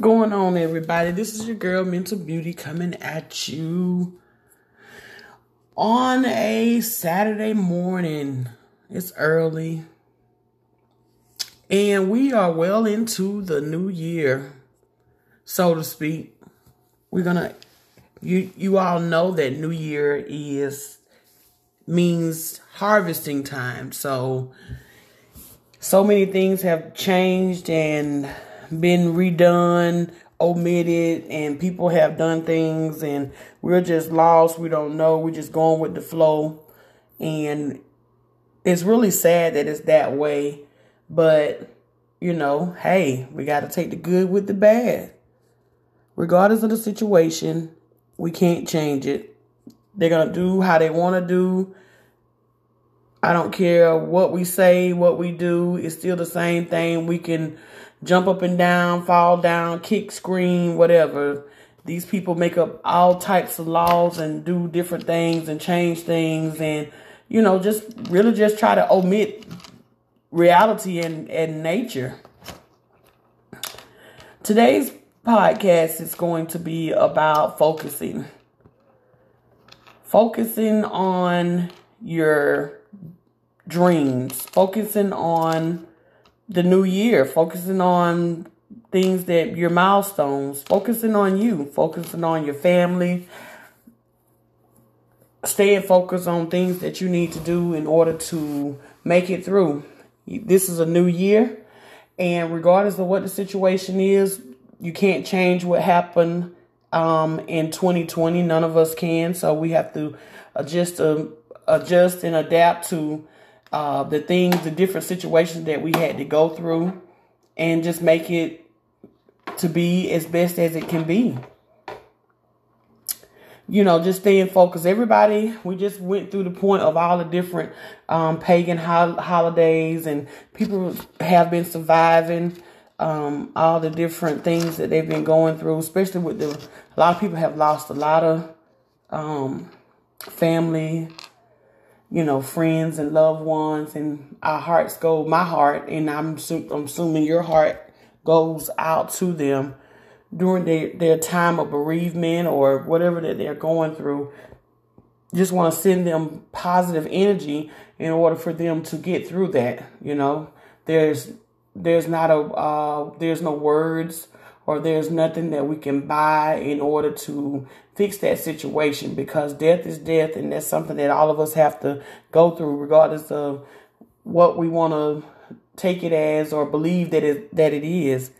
going on, everybody? This is your girl, Mental Beauty, coming at you on a Saturday morning. It's early, and we are well into the new year, so to speak. We're gonna, you you all know that New Year is means harvesting time. So, so many things have changed and been redone, omitted, and people have done things, and we're just lost. We don't know. We're just going with the flow. And it's really sad that it's that way. But, you know, hey, we got to take the good with the bad. Regardless of the situation, we can't change it. They're going to do how they want to do. I don't care what we say, what we do. It's still the same thing. We can jump up and down, fall down, kick, scream, whatever. These people make up all types of laws and do different things and change things and, you know, just really just try to omit reality and, and nature. Today's podcast is going to be about focusing. Focusing on your dreams, focusing on the new year, focusing on things that your milestones, focusing on you, focusing on your family, staying focused on things that you need to do in order to make it through. This is a new year, and regardless of what the situation is, you can't change what happened um, in 2020. None of us can, so we have to adjust, uh, adjust and adapt to uh, the things, the different situations that we had to go through, and just make it to be as best as it can be. You know, just staying focused. Everybody, we just went through the point of all the different um, pagan ho- holidays, and people have been surviving um, all the different things that they've been going through. Especially with the, a lot of people have lost a lot of um, family, you know, friends and loved ones, and our hearts go, my heart, and I'm, I'm assuming your heart goes out to them during their, their time of bereavement or whatever that they're going through. Just want to send them positive energy in order for them to get through that. You know, there's there's not a uh, there's no words or there's nothing that we can buy in order to fix that situation because death is death and that's something that all of us have to go through regardless of what we want to take it as or believe that it that it is.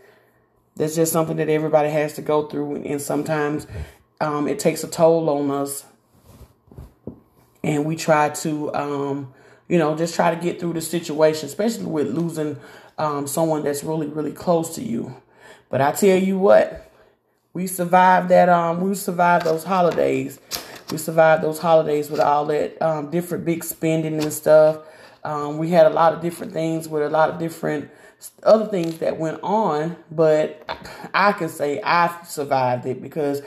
That's just something that everybody has to go through and sometimes um, it takes a toll on us. And we try to um, you know just try to get through the situation especially with losing um, someone that's really really close to you. But I tell you what, we survived that. Um, we survived those holidays. We survived those holidays with all that um, different big spending and stuff. Um, we had a lot of different things with a lot of different other things that went on, but I can say I survived it because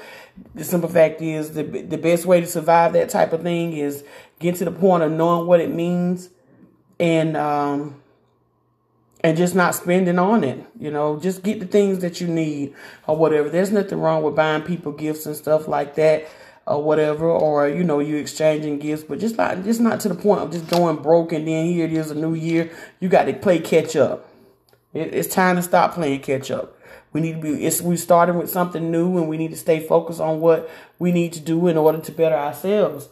the simple fact is the the best way to survive that type of thing is get to the point of knowing what it means and um, and just not spending on it. You know, just get the things that you need or whatever. There's nothing wrong with buying people gifts and stuff like that or whatever, or you know, you exchanging gifts, but just not just not to the point of just going broke and then here it is a new year. You got to play catch up. It, it's time to stop playing catch up. We need to be. It's we started with something new, and we need to stay focused on what we need to do in order to better ourselves.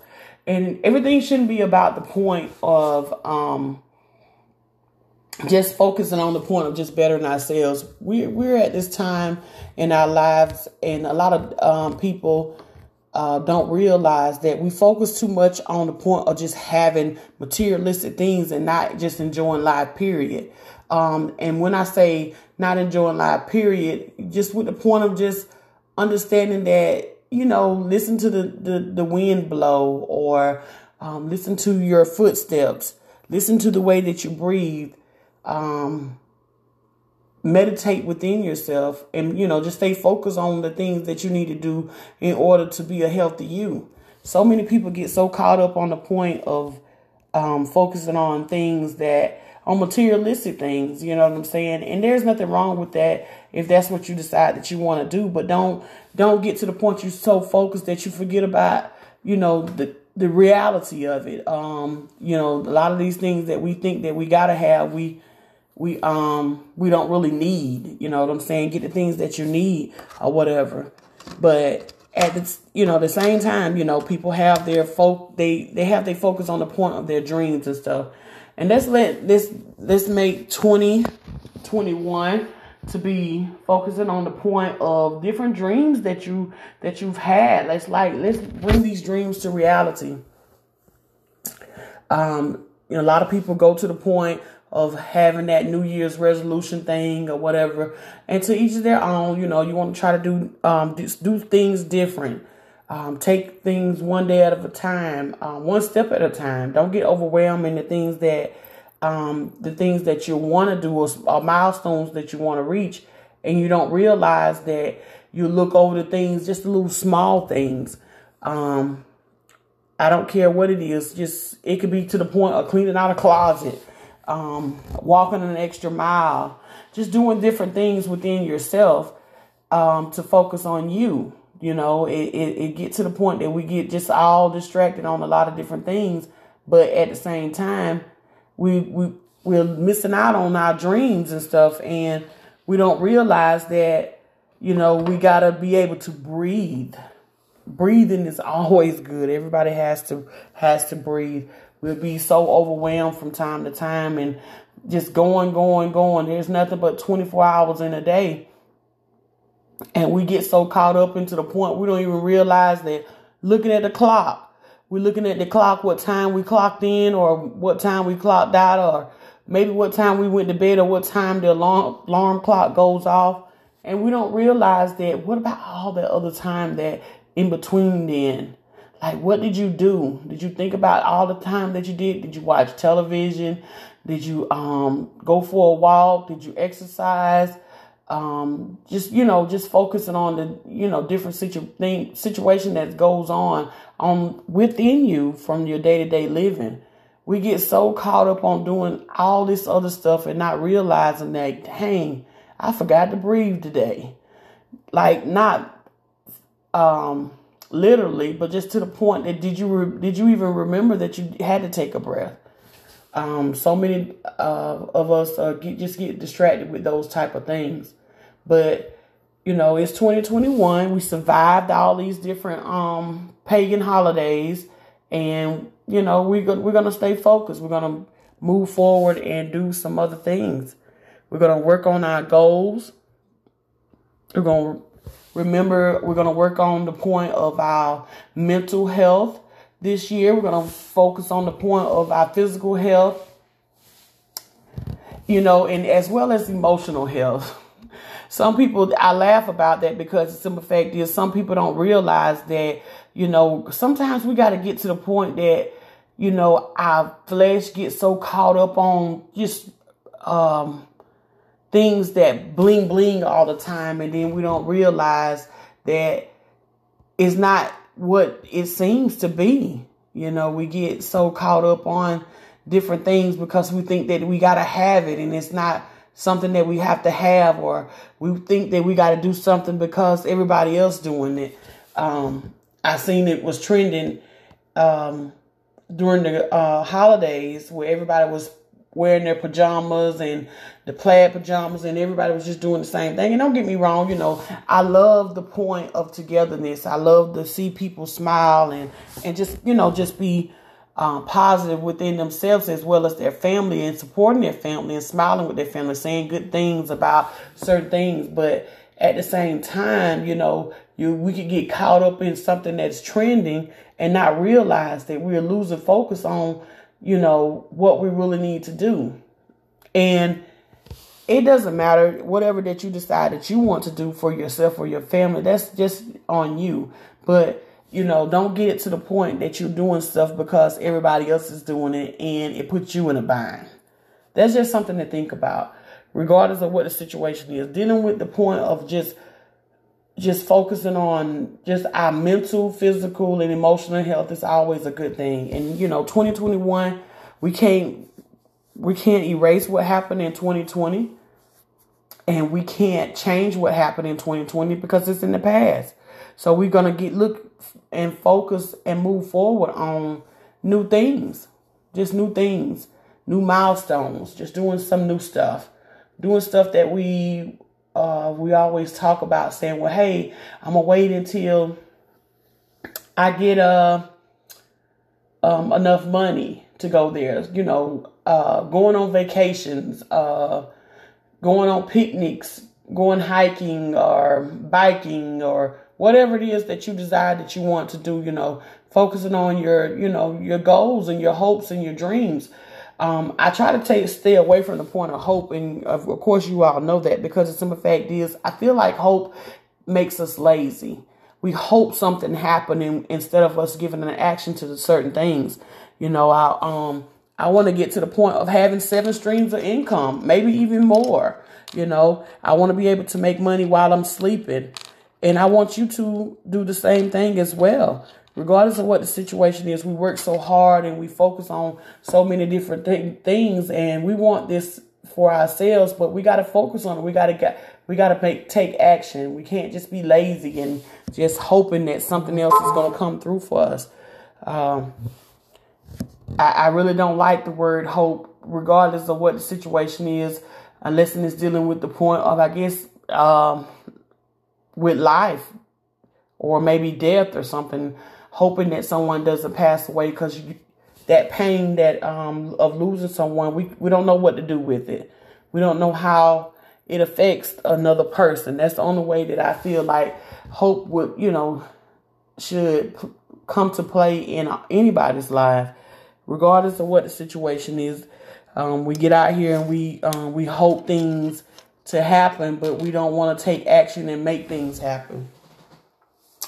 And everything shouldn't be about the point of um just focusing on the point of just bettering ourselves. We're we're at this time in our lives, and a lot of um, people uh, don't realize that we focus too much on the point of just having materialistic things and not just enjoying life. Period. Um, and when I say not enjoying life, period, just with the point of just understanding that you know, listen to the the, the wind blow or um, listen to your footsteps, listen to the way that you breathe um, meditate within yourself and you know just stay focused on the things that you need to do in order to be a healthy you so many people get so caught up on the point of um, focusing on things that on materialistic things, you know what I'm saying? And there's nothing wrong with that if that's what you decide that you want to do, but don't don't get to the point you're so focused that you forget about, you know, the the reality of it. Um, you know, a lot of these things that we think that we got to have, we we um we don't really need, you know what I'm saying? Get the things that you need or whatever. But at the you know the same time you know people have their folk they they have their focus on the point of their dreams and stuff and let's let this let's make 2021 to be focusing on the point of different dreams that you that you've had let's like let's bring these dreams to reality um you know a lot of people go to the point of having that New Year's resolution thing or whatever. And to each of their own, you know, you want to try to do um, do, things different. Um, take things one day at a time, uh, one step at a time. Don't get overwhelmed in the things that um, the things that you want to do or, or milestones that you want to reach, and you don't realize that you look over the things, just the little small things. Um, I don't care what it is. Just it could be to the point of cleaning out a closet um, walking an extra mile, just doing different things within yourself um, to focus on you. You know, it, it, it get to the point that we get just all distracted on a lot of different things, but at the same time, we we we're missing out on our dreams and stuff, and we don't realize that you know we gotta be able to breathe. Breathing is always good. Everybody has to has to breathe. We'll be so overwhelmed from time to time and just going, going, going. There's nothing but 24 hours in a day. And we get so caught up into the point we don't even realize that looking at the clock, we're looking at the clock, what time we clocked in or what time we clocked out or maybe what time we went to bed or what time the alarm, alarm clock goes off. And we don't realize that what about all the other time that in between then? Like, what did you do? Did you think about all the time that you did? Did you watch television? Did you um, go for a walk? Did you exercise? Um, just you know, just focusing on the you know different situ- thing, situation that goes on on within you from your day to day living. We get so caught up on doing all this other stuff and not realizing that, dang, I forgot to breathe today. Like not um literally, but just to the point that did you re- did you even remember that you had to take a breath? Um, so many uh, of us uh, get, just get distracted with those type of things, but you know it's 2021. We survived all these different um, pagan holidays, and you know we're go- we're gonna stay focused. We're gonna move forward and do some other things. We're gonna work on our goals. We're gonna Remember, we're going to work on the point of our mental health this year. We're going to focus on the point of our physical health, you know, and as well as emotional health. Some people, I laugh about that because the simple fact is some people don't realize that, you know, sometimes we got to get to the point that, you know, our flesh gets so caught up on just, um, things that bling bling all the time and then we don't realize that it's not what it seems to be. You know, we get so caught up on different things because we think that we got to have it and it's not something that we have to have or we think that we got to do something because everybody else doing it. Um, I seen it was trending um, during the uh, holidays where everybody was wearing their pajamas and the plaid pajamas and everybody was just doing the same thing. And don't get me wrong, you know, I love the point of togetherness. I love to see people smile and, and just, you know, just be um, positive within themselves as well as their family and supporting their family and smiling with their family, saying good things about certain things. But at the same time, you know, you we could get caught up in something that's trending and not realize that we're losing focus on you know, what we really need to do. And it doesn't matter whatever that you decide that you want to do for yourself or your family, that's just on you. But, you know, don't get it to the point that you're doing stuff because everybody else is doing it and it puts you in a bind. That's just something to think about, regardless of what the situation is. Dealing with the point of just just focusing on just our mental, physical, and emotional health is always a good thing. And you know, 2021, we can't we can't erase what happened in 2020 and we can't change what happened in 2020 because it's in the past. So we're going to get look and focus and move forward on new things. Just new things, new milestones, just doing some new stuff. Doing stuff that we uh, we always talk about saying, well, hey, I'm gonna wait until I get uh, um, enough money to go there. You know, uh, going on vacations, uh, going on picnics, going hiking or biking or whatever it is that you desire that you want to do. You know, focusing on your, you know, your goals and your hopes and your dreams. Um, I try to take stay away from the point of hope, and of course, you all know that because the simple fact is, I feel like hope makes us lazy. We hope something happening instead of us giving an action to certain things. You know, I um I want to get to the point of having seven streams of income, maybe even more. You know, I want to be able to make money while I'm sleeping, and I want you to do the same thing as well regardless of what the situation is, we work so hard and we focus on so many different th- things, and we want this for ourselves. But we got to focus on it. We got to get. We got to take action. We can't just be lazy and just hoping that something else is going to come through for us. Um, I, I really don't like the word hope, regardless of what the situation is, unless it's dealing with the point of, I guess, um, with life or maybe death or something hoping that someone doesn't pass away because that pain that um, of losing someone, we, we don't know what to do with it. We don't know how it affects another person. That's the only way that I feel like hope would, you know, should p- come to play in anybody's life, regardless of what the situation is. Um, we get out here and we um, we hope things to happen, but we don't want to take action and make things happen.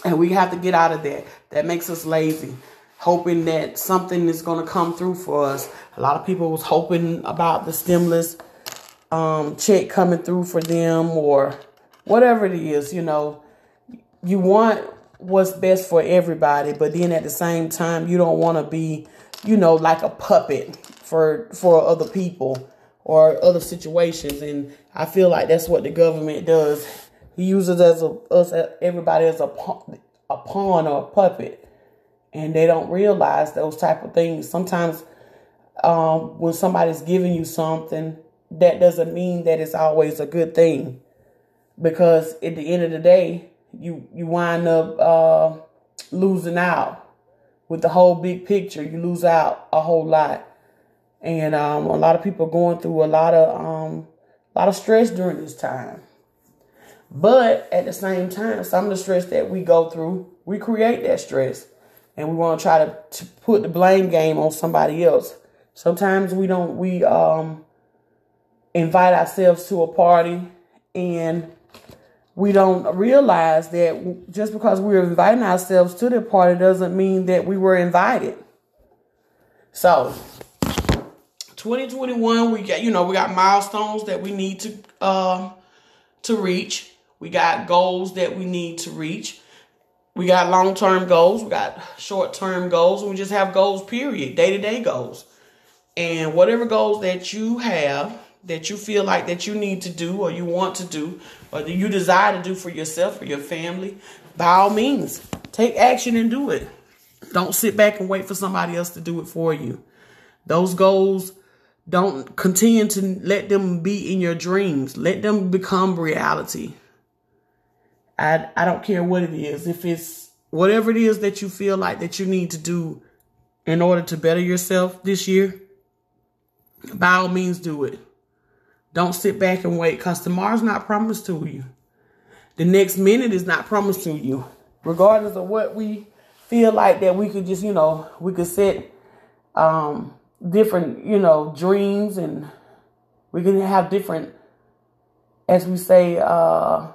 And we have to get out of that. That makes us lazy. Hoping that something is going to come through for us. A lot of people was hoping about the stimulus um, check coming through for them or whatever it is, you know. You want what's best for everybody, but then at the same time, you don't want to be, you know, like a puppet for for other people or other situations. And I feel like that's what the government does. He uses as a, us everybody as a a pawn or a puppet, and they don't realize those type of things. Sometimes, um, when somebody's giving you something, that doesn't mean that it's always a good thing, because at the end of the day, you you wind up uh, losing out with the whole big picture. You lose out a whole lot, and um, a lot of people are going through a lot of um, a lot of stress during this time. But at the same time, some of the stress that we go through, we create that stress. And we want to try to, to put the blame game on somebody else. Sometimes we don't, we um, invite ourselves to a party and we don't realize that just because we're inviting ourselves to the party doesn't mean that we were invited. So, 2021, we got, you know, we got milestones that we need to, uh, to reach. We got goals that we need to reach. We got long term goals. We got short term goals. We just have goals, period, day to day goals. And whatever goals that you have that you feel like that you need to do or you want to do or that you desire to do for yourself or your family, by all means, take action and do it. Don't sit back and wait for somebody else to do it for you. Those goals, don't continue to let them be in your dreams. Let them become reality. I I don't care what it is. If it's whatever it is that you feel like that you need to do in order to better yourself this year, by all means do it. Don't sit back and wait because tomorrow's not promised to you. The next minute is not promised to you. Regardless of what we feel like that we could just, you know, we could set um different, you know, dreams and we can have different as we say, uh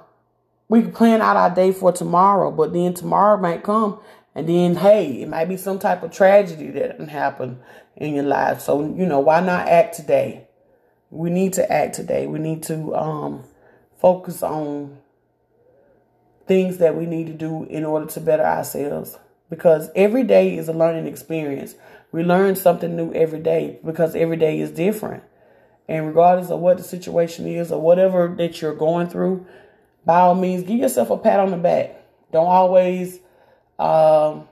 we can plan out our day for tomorrow, but then tomorrow might come and then hey, it might be some type of tragedy that can happen in your life. So, you know, why not act today? We need to act today. We need to um focus on things that we need to do in order to better ourselves because every day is a learning experience. We learn something new every day because every day is different. And regardless of what the situation is or whatever that you're going through, by all means, give yourself a pat on the back. Don't always um,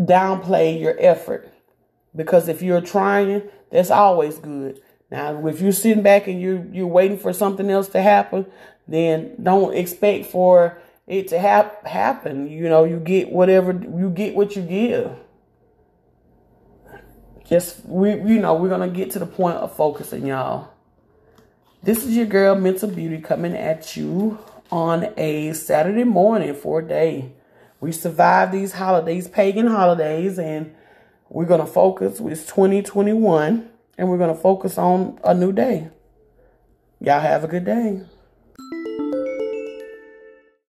downplay your effort because if you're trying, that's always good. Now, if you're sitting back and you're you're waiting for something else to happen, then don't expect for it to hap- happen. You know, you get whatever you get what you give. Just we you know, we're gonna get to the point of focusing, y'all. This is your girl Mental Beauty coming at you on a Saturday morning for a day. We survived these holidays, pagan holidays, and we're going to focus It's 2021 and we're going to focus on a new day. Y'all have a good day.